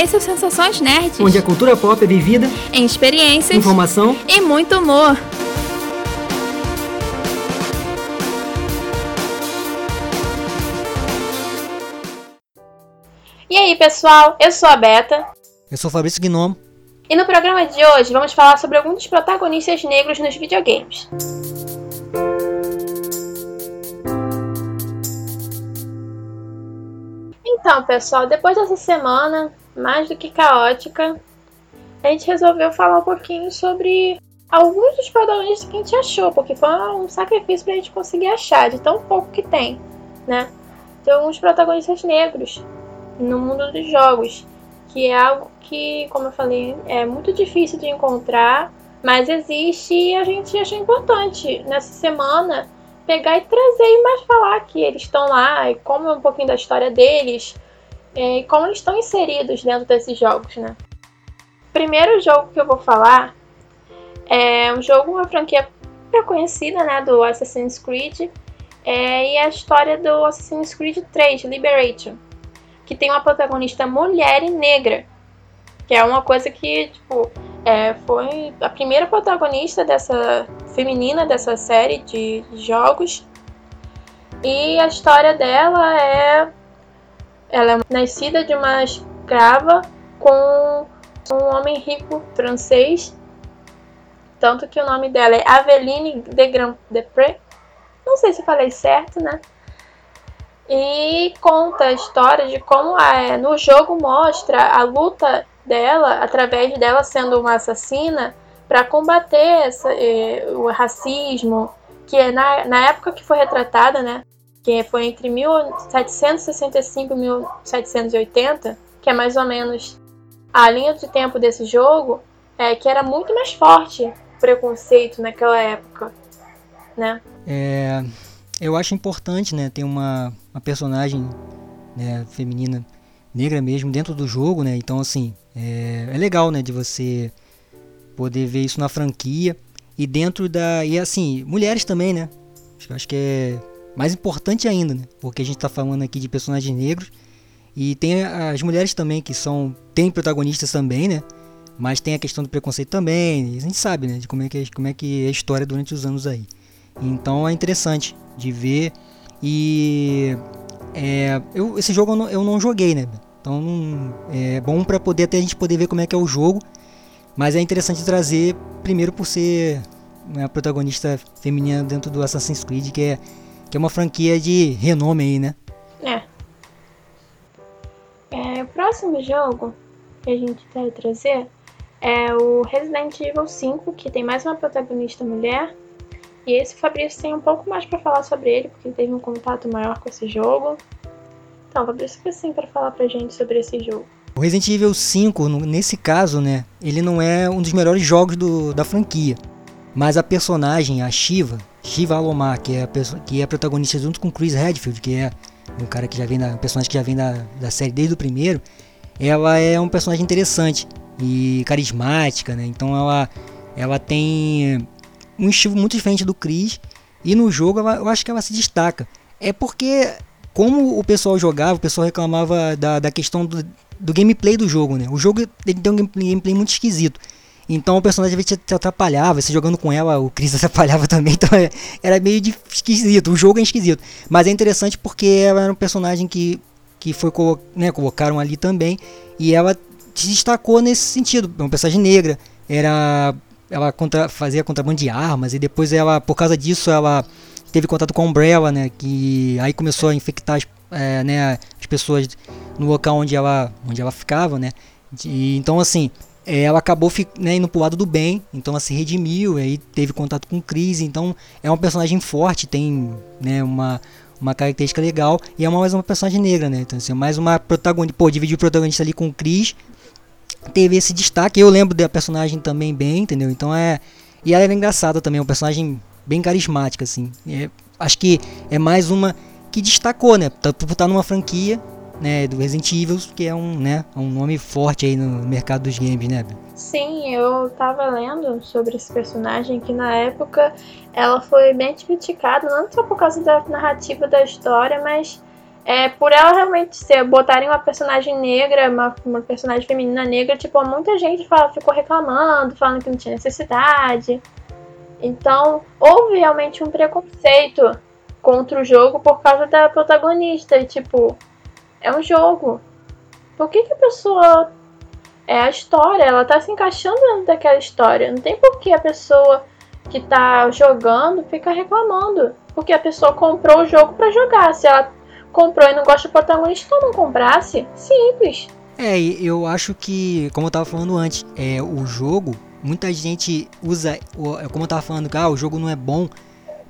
Esse é o Sensações Nerds. Onde a cultura pop é vivida em experiências, informação e muito humor. E aí, pessoal? Eu sou a Beta. Eu sou o Fabrício Gnomo. E no programa de hoje vamos falar sobre alguns dos protagonistas negros nos videogames. Então, pessoal, depois dessa semana mais do que caótica, a gente resolveu falar um pouquinho sobre alguns dos protagonistas que a gente achou, porque foi um sacrifício pra gente conseguir achar, de tão pouco que tem, né? Tem alguns protagonistas negros no mundo dos jogos, que é algo que, como eu falei, é muito difícil de encontrar, mas existe e a gente achou importante nessa semana pegar e trazer e mais falar que eles estão lá e como é um pouquinho da história deles e como eles estão inseridos dentro desses jogos, né? O primeiro jogo que eu vou falar é um jogo, uma franquia conhecida, né, do Assassin's Creed, é, e é a história do Assassin's Creed 3, Liberation, que tem uma protagonista mulher e negra, que é uma coisa que, tipo, é, foi a primeira protagonista dessa feminina dessa série de jogos. E a história dela é ela é nascida de uma escrava com um homem rico francês. Tanto que o nome dela é Aveline de Grand Depré. Não sei se falei certo, né? E conta a história de como é, no jogo mostra a luta dela, através dela sendo uma assassina, para combater essa, eh, o racismo, que é na, na época que foi retratada, né? Que foi entre 1765 e 1780, que é mais ou menos a linha de tempo desse jogo, é que era muito mais forte o preconceito naquela época, né? É, eu acho importante, né, ter uma, uma personagem né, feminina negra mesmo dentro do jogo, né? Então assim, é, é legal, né, de você poder ver isso na franquia e dentro da e assim mulheres também, né? Acho que é mais importante ainda, né? Porque a gente está falando aqui de personagens negros e tem as mulheres também que são tem protagonistas também, né? Mas tem a questão do preconceito também. a gente sabe, né? De como é que é, como é que é a história durante os anos aí. Então é interessante de ver e é, eu, esse jogo eu não, eu não joguei, né? Então é bom para poder até a gente poder ver como é que é o jogo mas é interessante trazer, primeiro por ser né, a protagonista feminina dentro do Assassin's Creed, que é, que é uma franquia de renome aí, né? É. é. O próximo jogo que a gente vai trazer é o Resident Evil 5, que tem mais uma protagonista mulher. E esse Fabrício tem um pouco mais para falar sobre ele, porque teve um contato maior com esse jogo. Então, Fabrício, o que você tem para falar pra gente sobre esse jogo? O Resident Evil 5, nesse caso, né, ele não é um dos melhores jogos do, da franquia. Mas a personagem, a Shiva, Shiva Alomar, que é a, que é protagonista junto com Chris Redfield, que é um cara que já vem da, um personagem que já vem da, da série desde o primeiro, ela é um personagem interessante e carismática, né? Então ela, ela tem um estilo muito diferente do Chris e no jogo ela, eu acho que ela se destaca. É porque como o pessoal jogava, o pessoal reclamava da, da questão do, do gameplay do jogo, né? O jogo tem um gameplay muito esquisito. Então o personagem te atrapalhava, você jogando com ela, o Chris atrapalhava também, então é, era meio esquisito, o jogo é esquisito. Mas é interessante porque ela era um personagem que, que foi né, colocaram ali também, e ela se destacou nesse sentido, é uma personagem negra, era ela contra, fazia contrabando de armas, e depois ela, por causa disso, ela teve contato com a Umbrella, né, que aí começou a infectar as, é, né, as pessoas no local onde ela, onde ela ficava, né? E, então, assim, ela acabou né, indo pro lado do bem, então ela se redimiu, aí teve contato com Chris, então é uma personagem forte, tem né, uma, uma característica legal, e é mais uma personagem negra, né? Então, assim, mais uma protagonista, pô, dividiu o protagonista ali com o Chris, teve esse destaque, eu lembro da personagem também bem, entendeu? Então é. E ela era engraçada também, é uma personagem bem carismática, assim. É, acho que é mais uma que destacou, né? Por estar tá numa franquia né, do Resident Evil, que é um, né, um nome forte aí no mercado dos games, né? Sim, eu tava lendo sobre esse personagem que na época ela foi bem criticada, não só por causa da narrativa da história, mas é, por ela realmente ser, botarem uma personagem negra, uma, uma personagem feminina negra, tipo, muita gente fala, ficou reclamando, falando que não tinha necessidade. Então, houve realmente um preconceito contra o jogo por causa da protagonista. E, tipo, é um jogo. Por que, que a pessoa. É a história, ela tá se encaixando dentro daquela história. Não tem por que a pessoa que tá jogando fica reclamando. Porque a pessoa comprou o jogo para jogar. Se ela comprou e não gosta do protagonista, não comprasse. Simples. É, eu acho que, como eu tava falando antes, é, o jogo, muita gente usa, como eu tava falando, ah, o jogo não é bom,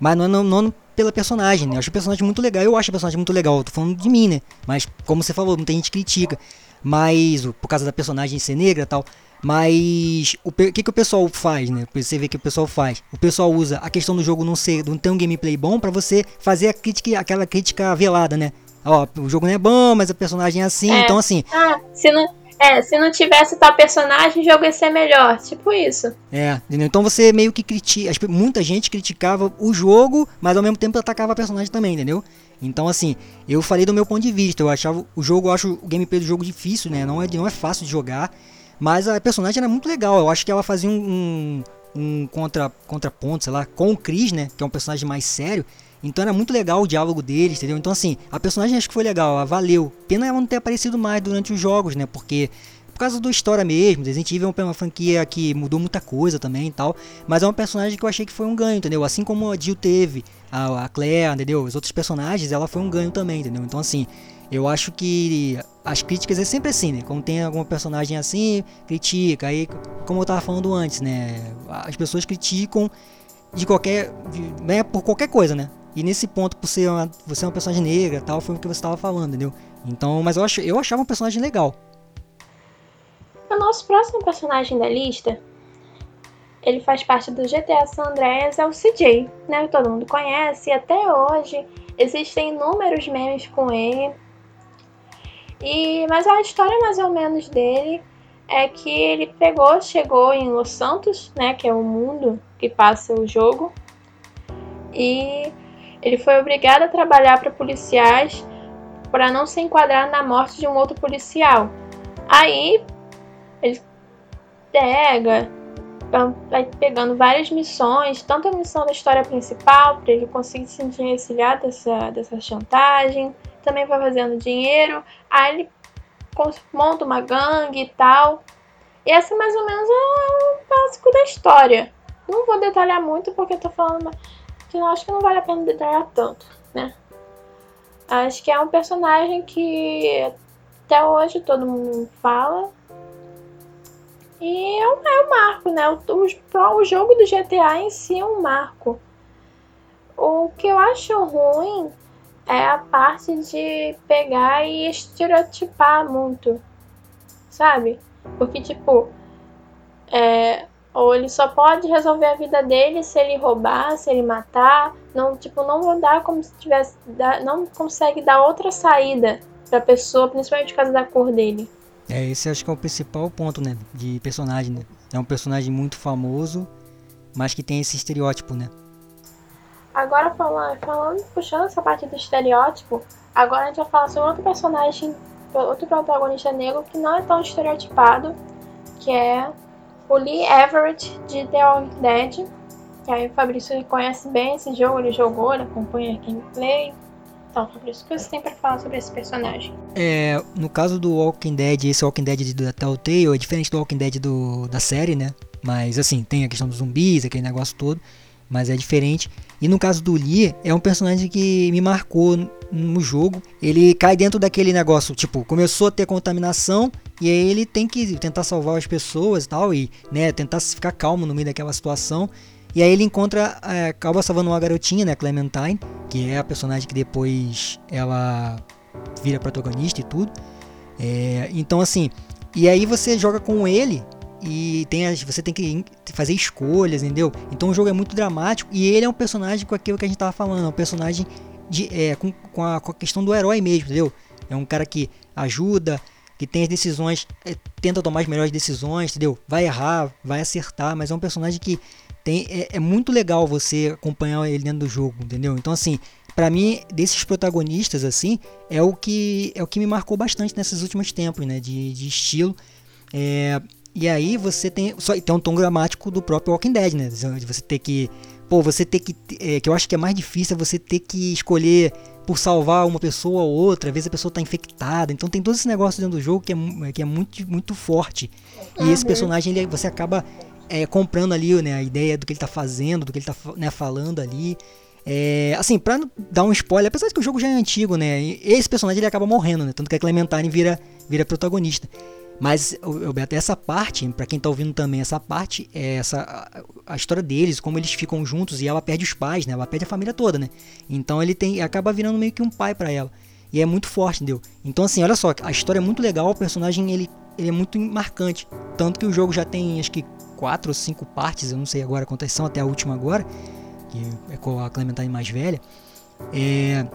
mas não, não, não pela personagem, né? Eu acho o personagem muito legal, eu acho o personagem muito legal, eu tô falando de mim, né? Mas, como você falou, muita gente critica, mas, por causa da personagem ser negra e tal, mas o que, que o pessoal faz, né? Você vê que o pessoal faz. O pessoal usa a questão do jogo não ser, não ter um gameplay bom para você fazer a crítica, aquela crítica velada, né? Ó, o jogo não é bom, mas a personagem é assim, é. então assim. Ah, se não, é, se não tivesse tal personagem, o jogo ia ser melhor. Tipo isso. É, entendeu? Então você meio que critica. Muita gente criticava o jogo, mas ao mesmo tempo atacava a personagem também, entendeu? Então, assim, eu falei do meu ponto de vista. Eu achava o jogo, eu acho o gameplay do jogo difícil, né? Não é, não é fácil de jogar. Mas a personagem era muito legal. Eu acho que ela fazia um, um, um contra, contraponto, sei lá, com o Chris, né? Que é um personagem mais sério. Então era muito legal o diálogo deles, entendeu? Então assim, a personagem acho que foi legal, ela valeu. Pena ela não ter aparecido mais durante os jogos, né? Porque por causa da história mesmo, Resident Evil é uma franquia que mudou muita coisa também e tal, mas é um personagem que eu achei que foi um ganho, entendeu? Assim como a Jill teve, a, a Claire, entendeu? Os outros personagens, ela foi um ganho também, entendeu? Então assim, eu acho que as críticas é sempre assim, né? Quando tem alguma personagem assim, critica. Aí, como eu tava falando antes, né? As pessoas criticam de qualquer. né? Por qualquer coisa, né? E nesse ponto, por ser uma, você é uma personagem negra tal, foi o que você estava falando, entendeu? Então, mas eu, ach, eu achava um personagem legal. O nosso próximo personagem da lista, ele faz parte do GTA San Andreas, é o CJ, né? Todo mundo conhece, e até hoje existem inúmeros memes com ele. E, mas a história mais ou menos dele é que ele pegou, chegou em Los Santos, né, que é o mundo que passa o jogo, e ele foi obrigado a trabalhar para policiais para não se enquadrar na morte de um outro policial. Aí ele pega, vai pegando várias missões, tanto a missão da história principal, para ele conseguir se desvencilhar dessa, dessa chantagem, também vai fazendo dinheiro, aí ele monta uma gangue e tal. E essa mais ou menos é o básico da história. Não vou detalhar muito porque eu tô falando que eu acho que não vale a pena detalhar tanto, né? Acho que é um personagem que até hoje todo mundo fala. E é um, é um marco, né? O, o, jogo do GTA em si é um marco. O que eu acho ruim é a parte de pegar e estereotipar muito, sabe? Porque, tipo, é, ou ele só pode resolver a vida dele se ele roubar, se ele matar. Não, tipo, não dá como se tivesse. Não consegue dar outra saída pra pessoa, principalmente por causa da cor dele. É, esse acho que é o principal ponto, né? De personagem, né? É um personagem muito famoso, mas que tem esse estereótipo, né? Agora falando, falando, puxando essa parte do estereótipo, agora a gente vai falar sobre outro personagem, outro protagonista negro que não é tão estereotipado, que é o Lee Everett de The Walking Dead. Que aí o Fabrício conhece bem esse jogo, ele jogou, ele acompanha a gameplay. Então, Fabrício, o que você tem pra falar sobre esse personagem? É, no caso do Walking Dead, esse Walking Dead da Telltale é diferente do Walking Dead do, da série, né? Mas assim, tem a questão dos zumbis, aquele negócio todo mas é diferente. E no caso do Lee, é um personagem que me marcou no jogo. Ele cai dentro daquele negócio, tipo, começou a ter contaminação e aí ele tem que tentar salvar as pessoas e tal, e né, tentar ficar calmo no meio daquela situação. E aí ele encontra, é, acaba salvando uma garotinha, né, Clementine, que é a personagem que depois ela vira protagonista e tudo. É, então assim, e aí você joga com ele e tem as, você tem que fazer escolhas, entendeu? Então o jogo é muito dramático e ele é um personagem com aquilo que a gente tava falando, é um personagem de, é, com, com, a, com a questão do herói mesmo, entendeu? É um cara que ajuda, que tem as decisões, é, tenta tomar as melhores decisões, entendeu? Vai errar, vai acertar, mas é um personagem que tem, é, é muito legal você acompanhar ele dentro do jogo, entendeu? Então assim, para mim, desses protagonistas, assim, é o que é o que me marcou bastante nesses últimos tempos, né? De, de estilo. É, e aí você tem. Só tem um tom dramático do próprio Walking Dead, né? De você ter que. Pô, você ter que. É, que eu acho que é mais difícil é você ter que escolher por salvar uma pessoa ou outra, às vezes a pessoa tá infectada. Então tem todo esse negócio dentro do jogo que é, que é muito, muito forte. E uhum. esse personagem, ele, você acaba é, comprando ali né, a ideia do que ele tá fazendo, do que ele tá né, falando ali. É, assim, pra dar um spoiler, apesar de que o jogo já é antigo, né? Esse personagem ele acaba morrendo, né? Tanto que a Clementine vira, vira protagonista. Mas, Beto, essa parte, para quem tá ouvindo também, essa parte é essa a, a, história deles, como eles ficam juntos e ela perde os pais, né? Ela perde a família toda, né? Então ele tem acaba virando meio que um pai para ela. E é muito forte, entendeu? Então assim, olha só, a história é muito legal, o personagem ele, ele é muito marcante, tanto que o jogo já tem acho que quatro ou cinco partes, eu não sei agora quantas são até a última agora, que é com a Clementine mais velha. É,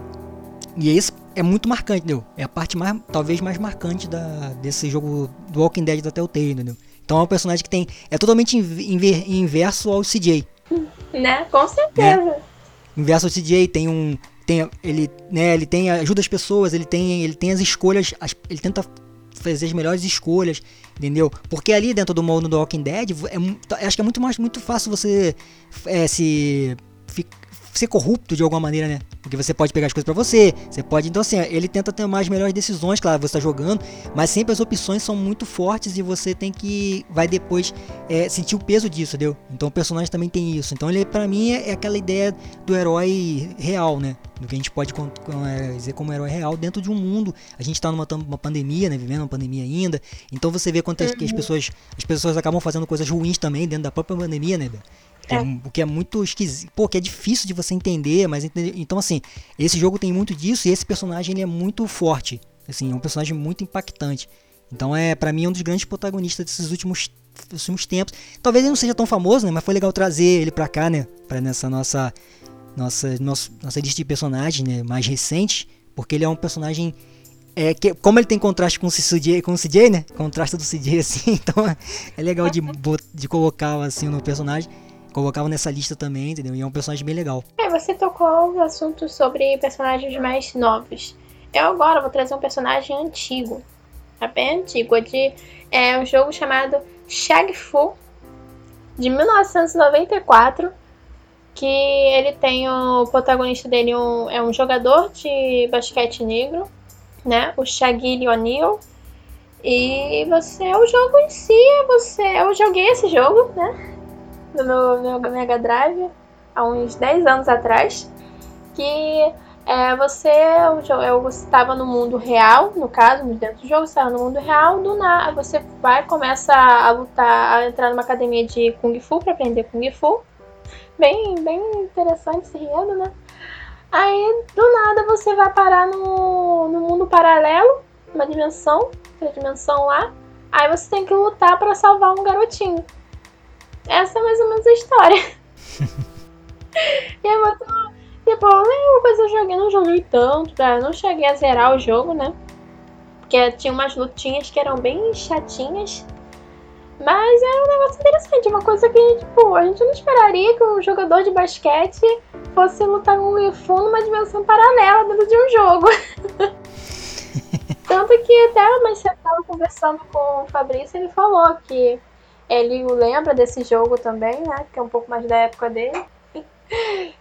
e esse é muito marcante, entendeu? É a parte mais, talvez mais marcante da, desse jogo do Walking Dead da Telltale, entendeu? Então é um personagem que tem. É totalmente inver, inverso ao CJ. Né? Com certeza. Né? Inverso ao CJ, tem um. Tem, ele, né, ele tem ajuda as pessoas, ele tem, ele tem as escolhas, as, ele tenta fazer as melhores escolhas, entendeu? Porque ali dentro do mundo do Walking Dead, é, acho que é muito mais muito fácil você é, se ser corrupto de alguma maneira, né? Porque você pode pegar as coisas para você, você pode. Então, assim, ele tenta ter mais melhores decisões, claro, você tá jogando, mas sempre as opções são muito fortes e você tem que. Vai depois é, sentir o peso disso, entendeu? Então o personagem também tem isso. Então, ele, para mim, é, é, aquela ideia do herói real, né? Do que a gente pode é, dizer como herói real dentro de um mundo. A gente tá numa uma pandemia, né? Vivendo uma pandemia ainda. Então você vê quantas uhum. que as pessoas. As pessoas acabam fazendo coisas ruins também dentro da própria pandemia, né? É. O que é muito esquisito. Pô, que é difícil de você entender, mas então assim, esse jogo tem muito disso e esse personagem ele é muito forte. Assim, é um personagem muito impactante. Então é, para mim, um dos grandes protagonistas desses últimos, últimos tempos. Talvez ele não seja tão famoso, né? Mas foi legal trazer ele pra cá, né? Pra nessa nossa nossa, nossa, nossa lista de personagens né? mais recente. Porque ele é um personagem. É, que, como ele tem contraste com o CJ, com o CJ, né? Contraste do CJ, assim. Então é legal de, de colocar assim no personagem colocava nessa lista também, entendeu? E é um personagem bem legal. É, você tocou no assunto sobre personagens mais novos. Eu agora vou trazer um personagem antigo. É bem antigo. É, de, é um jogo chamado Shag Fu, de 1994. Que ele tem o protagonista dele um, é um jogador de basquete negro, né? O Shaquille O'Neal. E você, o jogo em si, você, eu joguei esse jogo, né? No meu, meu Mega Drive há uns 10 anos atrás, que é, você eu estava no mundo real, no caso, dentro do jogo, estava no mundo real, do nada você vai começa a lutar, a entrar numa academia de Kung Fu para aprender Kung Fu. Bem, bem interessante esse enredo, né? Aí, do nada, você vai parar no, no mundo paralelo, uma dimensão, outra dimensão lá. Aí você tem que lutar para salvar um garotinho. Essa é mais ou menos a história. e é muito. Tipo, eu coisa eu joguei, não joguei tanto, tá? Eu não cheguei a zerar o jogo, né? Porque tinha umas lutinhas que eram bem chatinhas. Mas era um negócio interessante, uma coisa que, tipo, a gente não esperaria que um jogador de basquete fosse lutar com um Fu numa dimensão paralela dentro de um jogo. Tanto que até mais cedo tava conversando com o Fabrício, ele falou que ele lembra desse jogo também, né? Que é um pouco mais da época dele.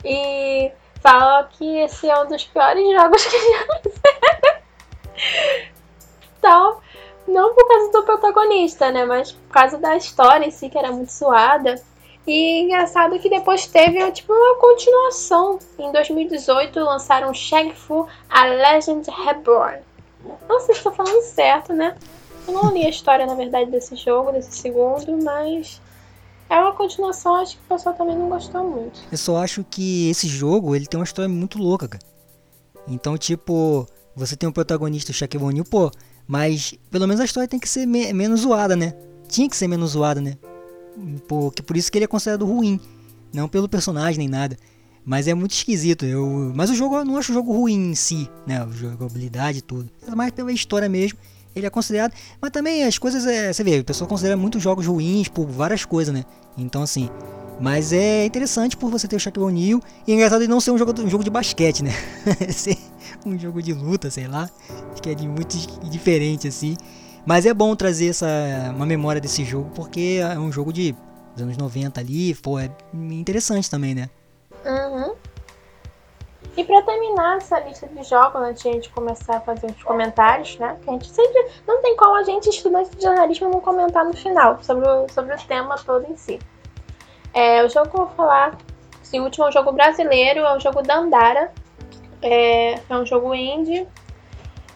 e fala que esse é um dos piores jogos que já fizeram. então, não por causa do protagonista, né? Mas por causa da história em si, que era muito suada. E engraçado que depois teve tipo uma continuação. Em 2018 lançaram Shang Fu A Legend Reborn. Não sei se estou falando certo, né? Eu não li a história, na verdade, desse jogo, desse segundo, mas é uma continuação, acho que o pessoal também não gostou muito. Eu só acho que esse jogo, ele tem uma história muito louca, cara. Então, tipo, você tem um protagonista, o Shaquille O'Neal, pô, mas pelo menos a história tem que ser me menos zoada, né? Tinha que ser menos zoada, né? Porque por isso que ele é considerado ruim. Não pelo personagem nem nada. Mas é muito esquisito. Eu, mas o jogo eu não acho o jogo ruim em si, né? A jogabilidade e tudo. É mais pela história mesmo ele é considerado. Mas também as coisas, é, você vê, o pessoal considera muitos jogos ruins por várias coisas, né? Então, assim. Mas é interessante por você ter o Shaquille O'Neal. E é engraçado ele não ser um jogo, um jogo de basquete, né? ser um jogo de luta, sei lá. Que é de muito diferente, assim. Mas é bom trazer essa, uma memória desse jogo, porque é um jogo de dos anos 90 ali. Pô, é interessante também, né? E para terminar essa lista de jogos, antes de a gente começar a fazer os comentários, né? Que a gente sempre. Não tem como a gente, estudante de jornalismo, não comentar no final sobre o, sobre o tema todo em si. É, o jogo que eu vou falar, esse último é um jogo brasileiro, é o jogo Dandara. É, é um jogo indie.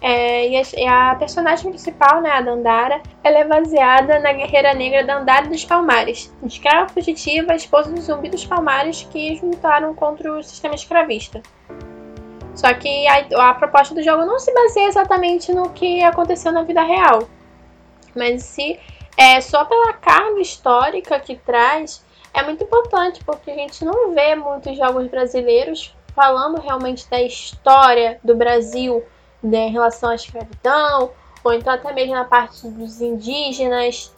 É, e, a, personagem principal, né, a Dandara, ela é baseada na guerreira negra Dandara dos Palmares, escrava fugitiva, esposa do zumbi dos Palmares que juntaram contra o sistema escravista. Só que a, a proposta do jogo não se baseia exatamente no que aconteceu na vida real, mas se é só pela carga histórica que traz, é muito importante, porque a gente não vê muitos jogos brasileiros falando realmente da história do Brasil né, em relação à escravidão, ou então até mesmo na parte dos indígenas.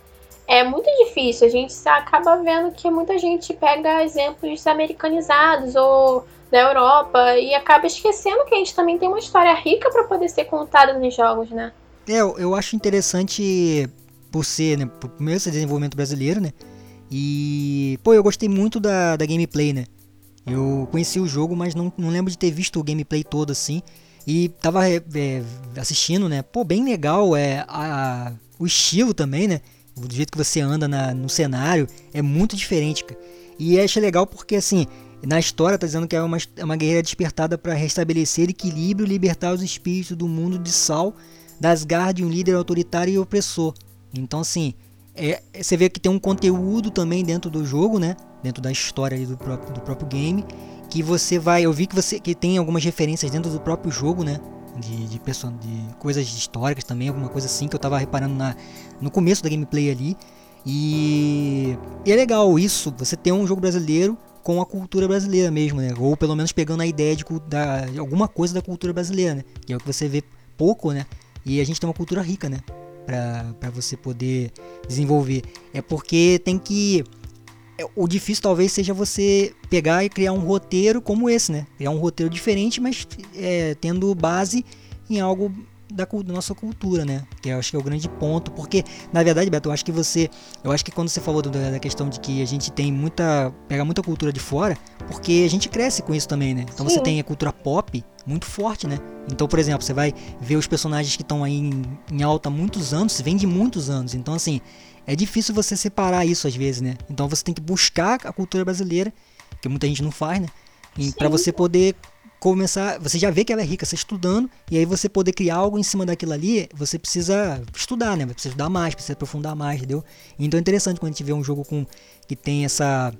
É muito difícil, a gente acaba vendo que muita gente pega exemplos americanizados ou da Europa e acaba esquecendo que a gente também tem uma história rica para poder ser contada nos jogos, né? É, eu acho interessante por ser, né, por primeiro desenvolvimento brasileiro, né? E, pô, eu gostei muito da, da gameplay, né? Eu conheci o jogo, mas não, não lembro de ter visto o gameplay todo assim. E tava é, assistindo, né? Pô, bem legal é a, o estilo também, né? Do jeito que você anda na, no cenário é muito diferente. E acho legal porque, assim, na história tá dizendo que é uma, é uma guerreira despertada para restabelecer equilíbrio e libertar os espíritos do mundo de sal das garras de um líder autoritário e opressor. Então, assim, é, você vê que tem um conteúdo também dentro do jogo, né? Dentro da história do próprio, do próprio game que você vai. Eu vi que você que tem algumas referências dentro do próprio jogo, né? De, de, de coisas históricas também, alguma coisa assim que eu tava reparando na, no começo da gameplay ali. E, e é legal isso, você ter um jogo brasileiro com a cultura brasileira mesmo, né? Ou pelo menos pegando a ideia de, da, de alguma coisa da cultura brasileira, né? Que é o que você vê pouco, né? E a gente tem uma cultura rica, né? Pra você poder desenvolver. É porque tem que é, o difícil talvez seja você pegar e criar um roteiro como esse, né? Criar um roteiro diferente, mas é, tendo base em algo da, da, nossa cultura, né? Que eu acho que é o grande ponto, porque na verdade, Beto, eu acho que você, eu acho que quando você falou do, da questão de que a gente tem muita, pega muita cultura de fora, porque a gente cresce com isso também, né? Então Sim. você tem a cultura pop muito forte, né? Então, por exemplo, você vai ver os personagens que estão aí em, em alta há muitos anos, vem de muitos anos. Então, assim, é difícil você separar isso às vezes, né? Então você tem que buscar a cultura brasileira, que muita gente não faz, né? Para você poder começar, você já vê que ela é rica, você estudando, e aí você poder criar algo em cima daquilo ali, você precisa estudar, né? Precisa estudar mais, precisa aprofundar mais, entendeu? Então é interessante quando a gente vê um jogo com que tem essa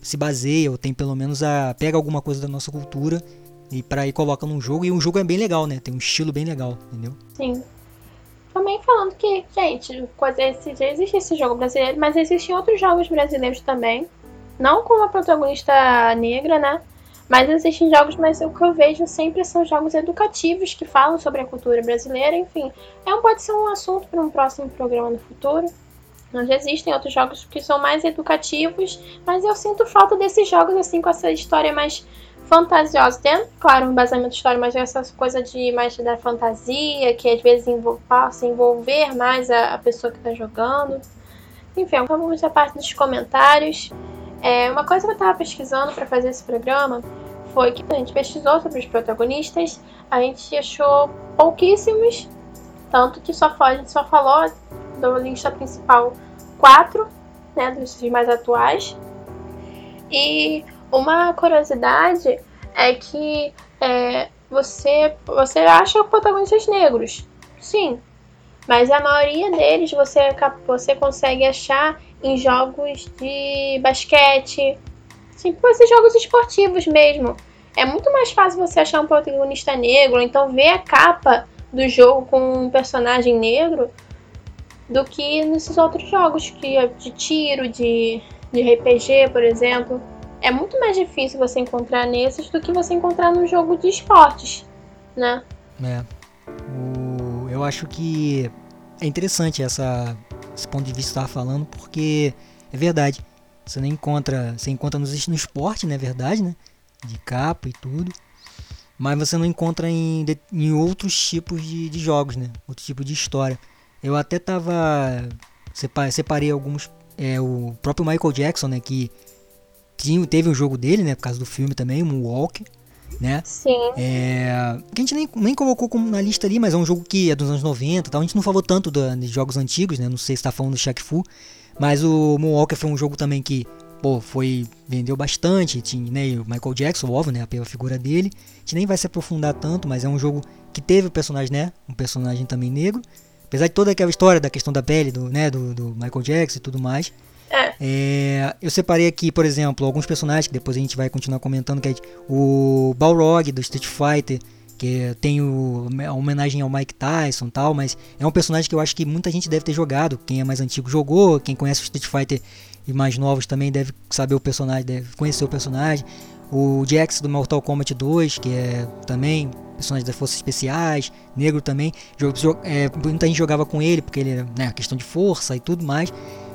se baseia ou tem pelo menos a pega alguma coisa da nossa cultura e para aí coloca num jogo e um jogo é bem legal, né? Tem um estilo bem legal, entendeu? Sim também falando que, gente, coisa, esse, já existe esse jogo brasileiro, mas existem outros jogos brasileiros também. Não com uma protagonista negra, né? Mas existem jogos, mas o que eu vejo sempre são jogos educativos que falam sobre a cultura brasileira, enfim. É um, pode ser um assunto para um próximo programa no futuro. Mas existem outros jogos que são mais educativos, mas eu sinto falta desses jogos assim com essa história mais fantasiosos, tendo, claro, um embasamento histórico, mas essas coisas de mais da fantasia, que às vezes envol passa a envolver mais a, a pessoa que está jogando. Enfim, vamos à parte dos comentários. É, uma coisa que eu estava pesquisando para fazer esse programa foi que a gente pesquisou sobre os protagonistas, a gente achou pouquíssimos, tanto que só, foi, a gente só falou do lista principal quatro, né, dos mais atuais. E uma curiosidade é que é, você, você acha protagonistas negros. Sim. Mas a maioria deles você, você consegue achar em jogos de basquete. Sim, esses jogos esportivos mesmo. É muito mais fácil você achar um protagonista negro, então ver a capa do jogo com um personagem negro do que nesses outros jogos que é de tiro, de, de RPG, por exemplo é muito mais difícil você encontrar nesses do que você encontrar num jogo de esportes, né? É. O, eu acho que é interessante essa, esse ponto de vista que estava falando, porque é verdade. Você não encontra. Você encontra no, no esporte, né, verdade, né? De capa e tudo. Mas você não encontra em, em outros tipos de, de jogos, né? Outro tipo de história. Eu até tava. Separei alguns. É, o próprio Michael Jackson, né? Que tinha, teve um jogo dele, né? Por causa do filme também, Moonwalk né? Sim. É, que a gente nem, nem colocou como na lista ali, mas é um jogo que é dos anos 90 tal. A gente não falou tanto do, de jogos antigos, né? Não sei se tá falando do Shaq Fu. Mas o Moonwalker foi um jogo também que, pô, foi. vendeu bastante. Tinha né, o Michael Jackson, óbvio, né? Pela figura dele. A gente nem vai se aprofundar tanto, mas é um jogo que teve o personagem, né? Um personagem também negro. Apesar de toda aquela história da questão da pele do, né, do, do Michael Jackson e tudo mais. É. É, eu separei aqui, por exemplo, alguns personagens que depois a gente vai continuar comentando, que é o Balrog do Street Fighter, que tem o, a homenagem ao Mike Tyson e tal, mas é um personagem que eu acho que muita gente deve ter jogado. Quem é mais antigo jogou, quem conhece o Street Fighter e mais novos também deve saber o personagem, deve conhecer o personagem. O Jax do Mortal Kombat 2, que é também personagem das Forças Especiais, negro também. É, muita gente jogava com ele, porque ele né, questão de força e tudo mais.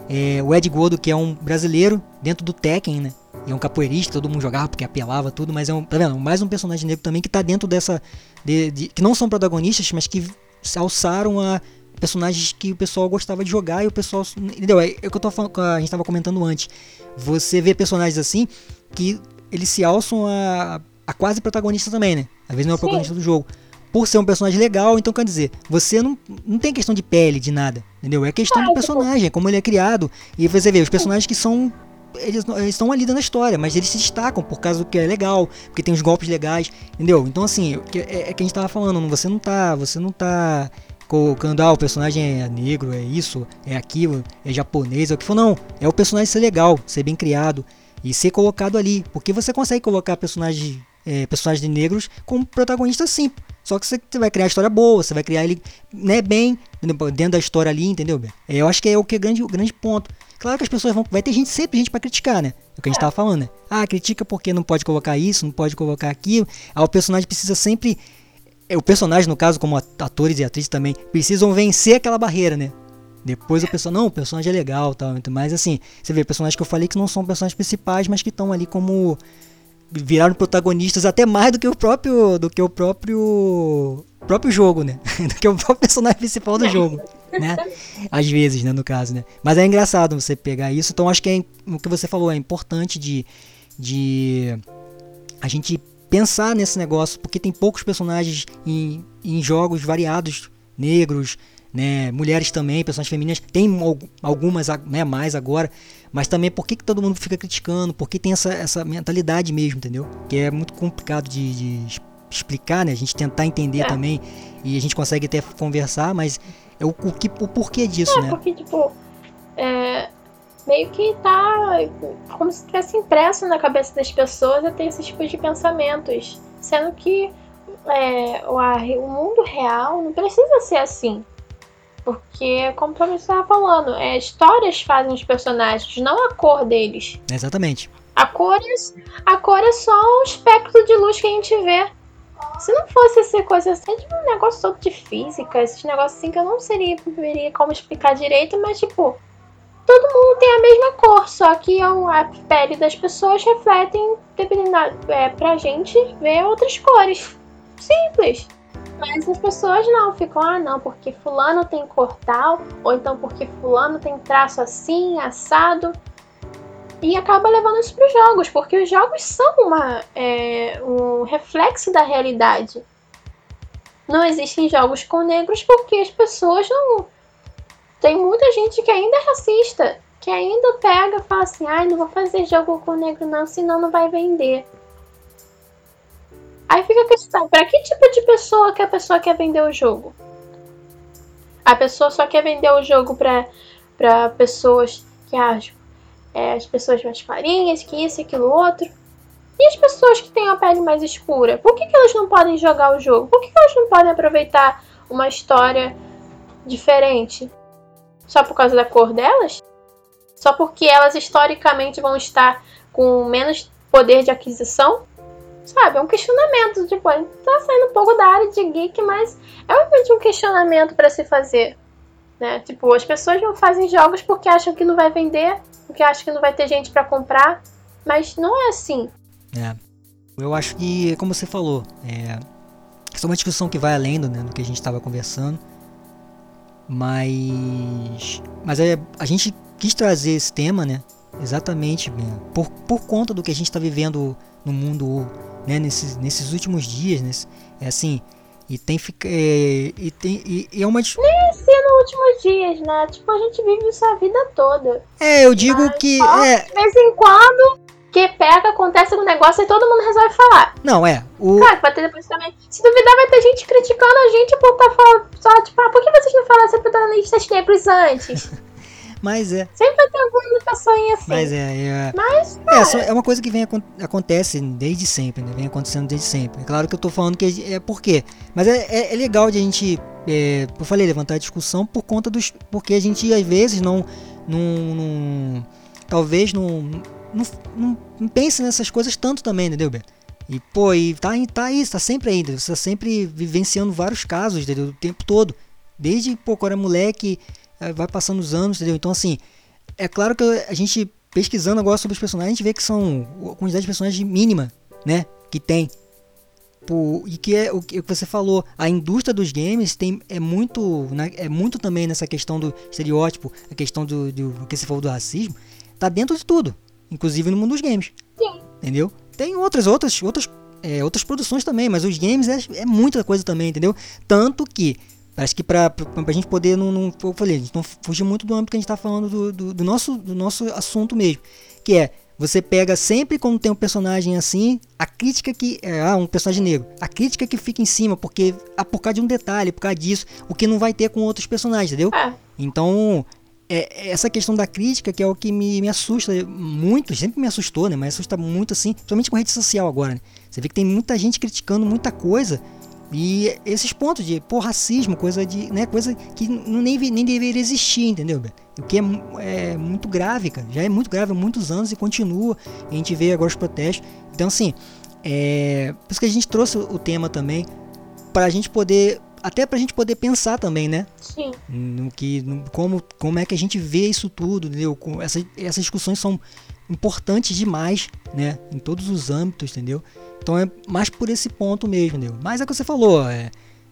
É, o Ed Gordo, que é um brasileiro dentro do Tekken, né? E é um capoeirista, todo mundo jogava porque apelava tudo, mas é um, tá vendo? Mais um personagem negro também que tá dentro dessa. De, de, que não são protagonistas, mas que se alçaram a personagens que o pessoal gostava de jogar e o pessoal. Entendeu? É, é o que eu tô falando, a gente tava comentando antes. Você vê personagens assim que eles se alçam a, a quase protagonista também, né? Às vezes não é o protagonista do jogo por ser um personagem legal, então quer dizer, você não, não tem questão de pele, de nada, entendeu? É questão do personagem, como ele é criado. E você vê, os personagens que são. Eles, eles estão ali na história, mas eles se destacam por causa do que é legal, porque tem os golpes legais, entendeu? Então assim, é, é que a gente tava falando, você não tá. Você não tá colocando, ah, o personagem é negro, é isso, é aquilo, é japonês, é o que for, não. É o personagem ser legal, ser bem criado e ser colocado ali. Porque você consegue colocar personagens, é, personagens negros como protagonista sim. Só que você vai criar a história boa, você vai criar ele né, bem dentro da história ali, entendeu? É, eu acho que é o que é grande, o grande ponto. Claro que as pessoas vão. Vai ter gente, sempre gente para criticar, né? É o que a gente tava falando, né? Ah, critica porque não pode colocar isso, não pode colocar aquilo. Ah, o personagem precisa sempre. É, o personagem, no caso, como atores e atrizes também, precisam vencer aquela barreira, né? Depois o pessoal, não, o personagem é legal tal. Mas assim, você vê personagens que eu falei que não são personagens principais, mas que estão ali como viraram protagonistas até mais do que o próprio do que o próprio próprio jogo, né? do que o próprio personagem principal do jogo, né? Às vezes, né, no caso, né? Mas é engraçado você pegar isso, então acho que é, o que você falou é importante de de a gente pensar nesse negócio, porque tem poucos personagens em, em jogos variados, negros, né, mulheres também, personagens femininas, tem algumas né, mais agora, mas também por que, que todo mundo fica criticando? Porque tem essa, essa mentalidade mesmo, entendeu? Que é muito complicado de, de explicar, né? A gente tentar entender é. também e a gente consegue até conversar, mas é o, o, que, o porquê disso, é, né? Porque, tipo, é, meio que tá como se tivesse impresso na cabeça das pessoas a ter esse tipo de pensamentos. Sendo que é, o, o mundo real não precisa ser assim. Porque, como você estava falando, é, histórias fazem os personagens, não a cor deles. Exatamente. A cor, é, a cor é só o espectro de luz que a gente vê. Se não fosse essa coisa assim, é tipo um negócio todo de física, esses negócios assim que eu não seria, veria como explicar direito, mas tipo, todo mundo tem a mesma cor, só que a pele das pessoas refletem, dependendo é, pra gente ver outras cores. Simples. Mas as pessoas não, ficam, ah não, porque fulano tem cor tal, ou então porque fulano tem traço assim, assado. E acaba levando isso para os jogos, porque os jogos são uma, é, um reflexo da realidade. Não existem jogos com negros porque as pessoas não. Tem muita gente que ainda é racista, que ainda pega e fala assim: ai, não vou fazer jogo com negro não, senão não vai vender. Aí fica a questão, para que tipo de pessoa que a pessoa quer vender o jogo? A pessoa só quer vender o jogo para pessoas que acham é, as pessoas mais clarinhas, que isso aquilo outro. E as pessoas que têm a pele mais escura? Por que, que elas não podem jogar o jogo? Por que, que elas não podem aproveitar uma história diferente? Só por causa da cor delas? Só porque elas historicamente vão estar com menos poder de aquisição? Sabe, é um questionamento, tipo, a gente tá saindo um pouco da área de geek, mas é realmente um questionamento para se fazer. Né? Tipo, as pessoas não fazem jogos porque acham que não vai vender. porque acha que não vai ter gente para comprar, mas não é assim. É. Eu acho que, como você falou, é, é uma discussão que vai além do, né, do que a gente estava conversando. Mas. Mas é, a gente quis trazer esse tema, né? Exatamente né, por, por conta do que a gente está vivendo no mundo né, nesses, nesses últimos dias. Nesse, é assim. E tem, é, e, tem e, e é uma. Nem assim nos últimos dias, né? Tipo, a gente vive isso a vida toda. É, eu digo Mas que. É... De vez em quando que pega, acontece um negócio e todo mundo resolve falar. Não, é. O... Claro, vai ter depois também. Se duvidar, vai ter gente criticando a gente por estar tá falando só, tipo, ah, por que vocês não falaram sobre protagonistas negros antes? Mas é. Sempre ter alguma pessoa assim. Mas é. É, Mas, é, é uma coisa que vem acontece desde sempre, né? Vem acontecendo desde sempre. É claro que eu tô falando que é por quê. Mas é, é, é legal de a gente. É, eu falei, levantar a discussão por conta dos. Porque a gente às vezes não. não, não talvez não não, não, pense nessas coisas tanto também, entendeu, Beto? E, pô, e tá, tá aí, tá sempre aí, você tá sempre vivenciando vários casos, entendeu? O tempo todo. Desde, pô, quando era moleque, vai passando os anos, entendeu? Então, assim, é claro que a gente, pesquisando agora sobre os personagens, a gente vê que são a quantidade de personagens mínima, né? Que tem. Pô, e que é o que você falou, a indústria dos games tem, é muito né, é muito também nessa questão do estereótipo, a questão do, do, do que você falou do racismo, tá dentro de tudo inclusive no mundo dos games. Sim. Entendeu? Tem outras, outras, outras, é, outras produções também, mas os games é, é muita coisa também, entendeu? Tanto que Acho que pra, pra, pra gente poder, não, não, eu falei, a gente não fugir muito do âmbito que a gente tá falando do, do, do, nosso, do nosso assunto mesmo. Que é, você pega sempre quando tem um personagem assim, a crítica que. É, ah, um personagem negro. A crítica que fica em cima, porque. Ah, por causa de um detalhe, por causa disso, o que não vai ter com outros personagens, entendeu? É. Então, é, essa questão da crítica que é o que me, me assusta muito, sempre me assustou, né? Mas assusta muito assim, principalmente com rede social agora, né? Você vê que tem muita gente criticando muita coisa e esses pontos de pô, racismo, coisa de, né, coisa que nem, nem deveria existir, entendeu? O que é, é muito grave, cara. Já é muito grave há muitos anos e continua. E a gente vê agora os protestos. Então, assim, é, por isso que a gente trouxe o tema também para a gente poder até pra gente poder pensar também, né? Sim. No que, no, como, como é que a gente vê isso tudo, entendeu? Essa, essas discussões são importantes demais, né? Em todos os âmbitos, entendeu? Então é mais por esse ponto mesmo, entendeu? Mas é o que você falou, é,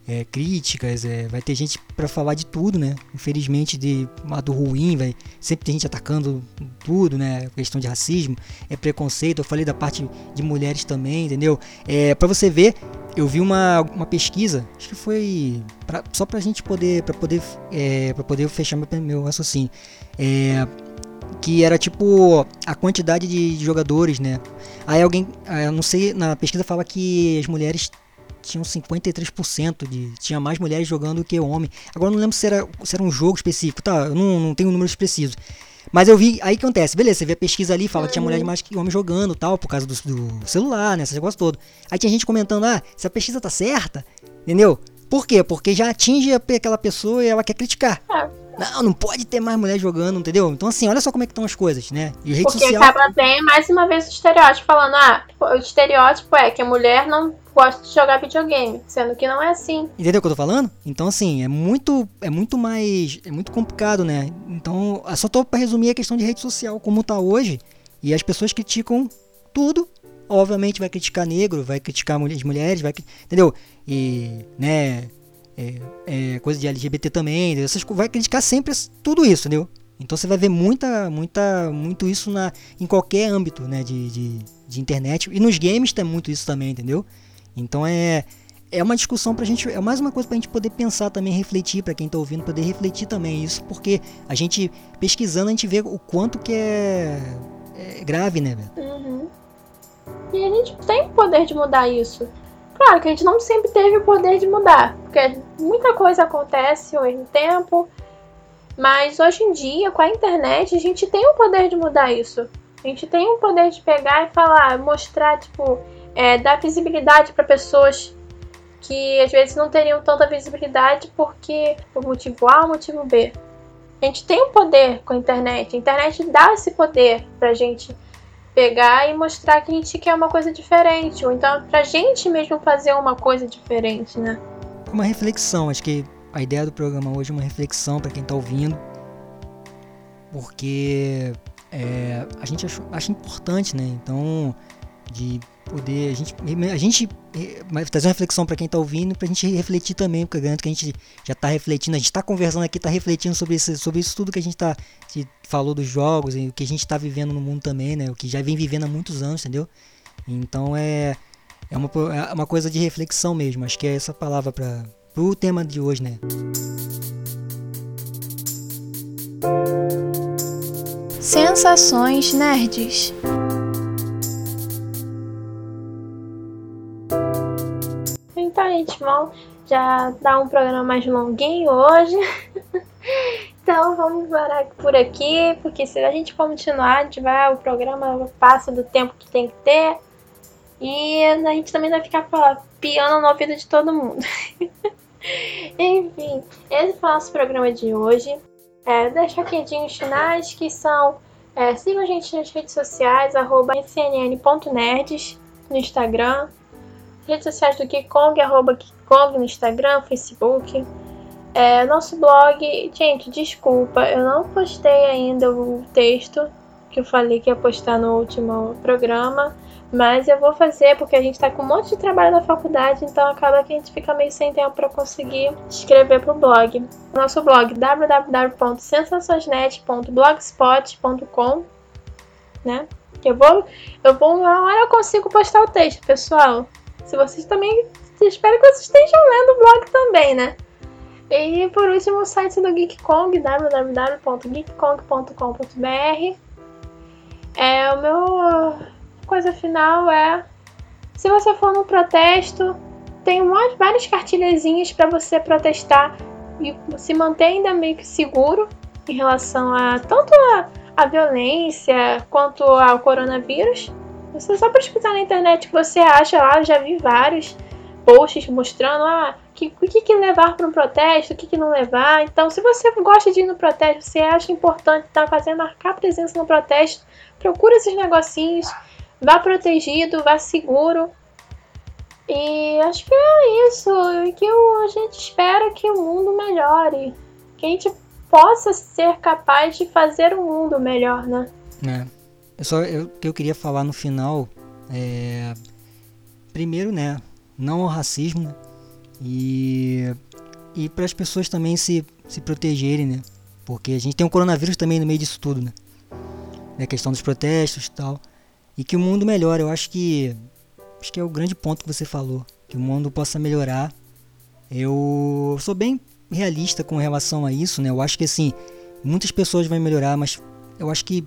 é críticas, é, vai ter gente para falar de tudo, né? Infelizmente, de lado ruim, vai sempre tem gente atacando tudo, né? Questão de racismo, é preconceito. Eu falei da parte de mulheres também, entendeu? É para você ver eu vi uma, uma pesquisa, acho que foi pra, só pra gente poder, para poder, é, para poder fechar meu, meu raciocínio, é, que era tipo a quantidade de, jogadores, né? Aí alguém, é, eu não sei, na pesquisa fala que as mulheres tinham 53% de. Tinha mais mulheres jogando que homem. Agora não lembro se era, se era um jogo específico, tá? Eu não, não tenho números precisos. Mas eu vi, aí que acontece, beleza, você vê a pesquisa ali, fala que tinha mulher mais que homem jogando tal, por causa do, do celular, né, esse negócio todo. Aí tinha gente comentando, ah, se a pesquisa tá certa, entendeu? Por quê? Porque já atinge aquela pessoa e ela quer criticar. É. Não, não pode ter mais mulher jogando, entendeu? Então, assim, olha só como é que estão as coisas, né? E rede Porque social... acaba bem, mais uma vez, o estereótipo falando, ah, o estereótipo é que a mulher não gosta de jogar videogame, sendo que não é assim. Entendeu o que eu tô falando? Então, assim, é muito, é muito mais, é muito complicado, né? Então, só tô pra resumir a questão de rede social, como tá hoje, e as pessoas criticam tudo, obviamente vai criticar negro, vai criticar as mulheres, vai, entendeu? E, né, é, é, coisa de LGBT também, essas, vai criticar sempre tudo isso, entendeu? Então você vai ver muita, muita, muito isso na, em qualquer âmbito né, de, de, de internet. E nos games tem muito isso também, entendeu? Então é, é uma discussão pra gente, é mais uma coisa pra gente poder pensar também, refletir, para quem tá ouvindo, poder refletir também isso, porque a gente, pesquisando, a gente vê o quanto que é, é grave, né, velho? Uhum. E a gente tem poder de mudar isso. Claro que a gente não sempre teve o poder de mudar, porque muita coisa acontece ao mesmo tempo, mas hoje em dia, com a internet, a gente tem o poder de mudar isso. A gente tem o poder de pegar e falar, mostrar, tipo, é, dar visibilidade para pessoas que às vezes não teriam tanta visibilidade porque por motivo A ou motivo B. A gente tem um poder com a internet. A internet dá esse poder pra gente pegar e mostrar que a gente quer uma coisa diferente, ou então pra gente mesmo fazer uma coisa diferente, né? Uma reflexão, acho que a ideia do programa hoje é uma reflexão para quem tá ouvindo, porque é, a gente acha, acha importante, né? Então, de poder a gente a gente trazer uma reflexão para quem está ouvindo para a gente refletir também porque eu garanto que a gente já está refletindo a gente está conversando aqui está refletindo sobre isso sobre isso tudo que a gente tá falou dos jogos e o que a gente está vivendo no mundo também né? O que já vem vivendo há muitos anos entendeu? Então é é uma, é uma coisa de reflexão mesmo acho que é essa palavra para o tema de hoje né? Sensações nerds. Vamos já dar um programa mais longuinho hoje. então, vamos parar por aqui, porque se a gente continuar, a gente vai, o programa passa do tempo que tem que ter. E a gente também vai ficar piano no ouvido de todo mundo. Enfim, esse foi o nosso programa de hoje. É, deixa quedinhos finais que são. É, sigam a gente nas redes sociais, arroba cnn.nerds no Instagram, redes sociais do Kong, arroba Kong no Instagram, Facebook. É, nosso blog, gente, desculpa, eu não postei ainda o texto que eu falei que ia postar no último programa. Mas eu vou fazer porque a gente tá com um monte de trabalho na faculdade, então acaba que a gente fica meio sem tempo para conseguir escrever pro blog. Nosso blog www.sensaçõesnet.blogspot.com, né? Eu vou, eu vou uma hora eu consigo postar o texto, pessoal. Se vocês também, espero que vocês estejam lendo o blog também, né? E por último, o site do Geek Kong, www.geekkong.com.br. É o meu coisa final é: se você for num protesto, tem umas, várias cartilhazinhas para você protestar e se manter ainda meio que seguro em relação a tanto a, a violência quanto ao coronavírus. Você só pesquisar na internet que você acha lá, já vi vários posts mostrando ah, que, o que, que levar para um protesto, o que, que não levar. Então, se você gosta de ir no protesto, você acha importante estar tá fazendo marcar presença no protesto, procura esses negocinhos vá protegido, vá seguro. E acho que é isso. Que a gente espera que o mundo melhore. Que a gente possa ser capaz de fazer um mundo melhor, né? É. Eu só eu, eu queria falar no final é primeiro, né, não ao racismo né? e e para as pessoas também se se protegerem, né? Porque a gente tem um coronavírus também no meio disso tudo, né? A questão dos protestos e tal e que o mundo melhore. Eu acho que acho que é o grande ponto que você falou, que o mundo possa melhorar. Eu sou bem realista com relação a isso, né? Eu acho que assim, muitas pessoas vão melhorar, mas eu acho que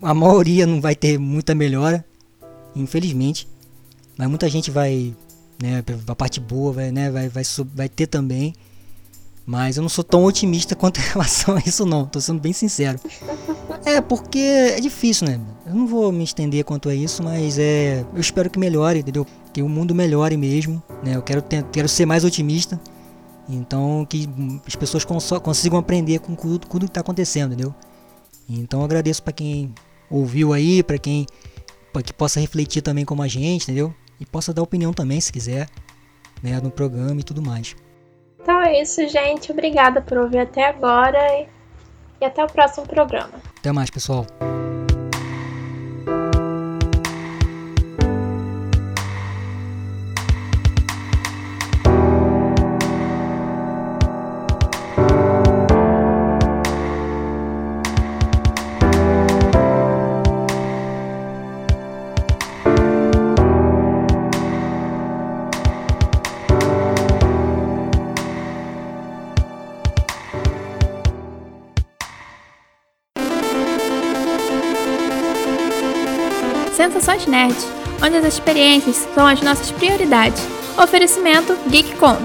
a maioria não vai ter muita melhora, infelizmente. Mas muita gente vai, né, a parte boa vai, né, vai, vai, vai ter também. Mas eu não sou tão otimista quanto em relação a isso não, tô sendo bem sincero. É, porque é difícil, né? Eu não vou me estender quanto a isso, mas é, eu espero que melhore, entendeu? Que o mundo melhore mesmo, né? Eu quero, ter, quero ser mais otimista. Então que as pessoas cons consigam aprender com tudo, tudo que está acontecendo, entendeu? Então agradeço para quem ouviu aí, para quem pra que possa refletir também como a gente, entendeu? E possa dar opinião também se quiser, né, no programa e tudo mais. Então é isso, gente. Obrigada por ouvir até agora e até o próximo programa. Até mais, pessoal. Nerd, onde as experiências são as nossas prioridades. Oferecimento GeekCon.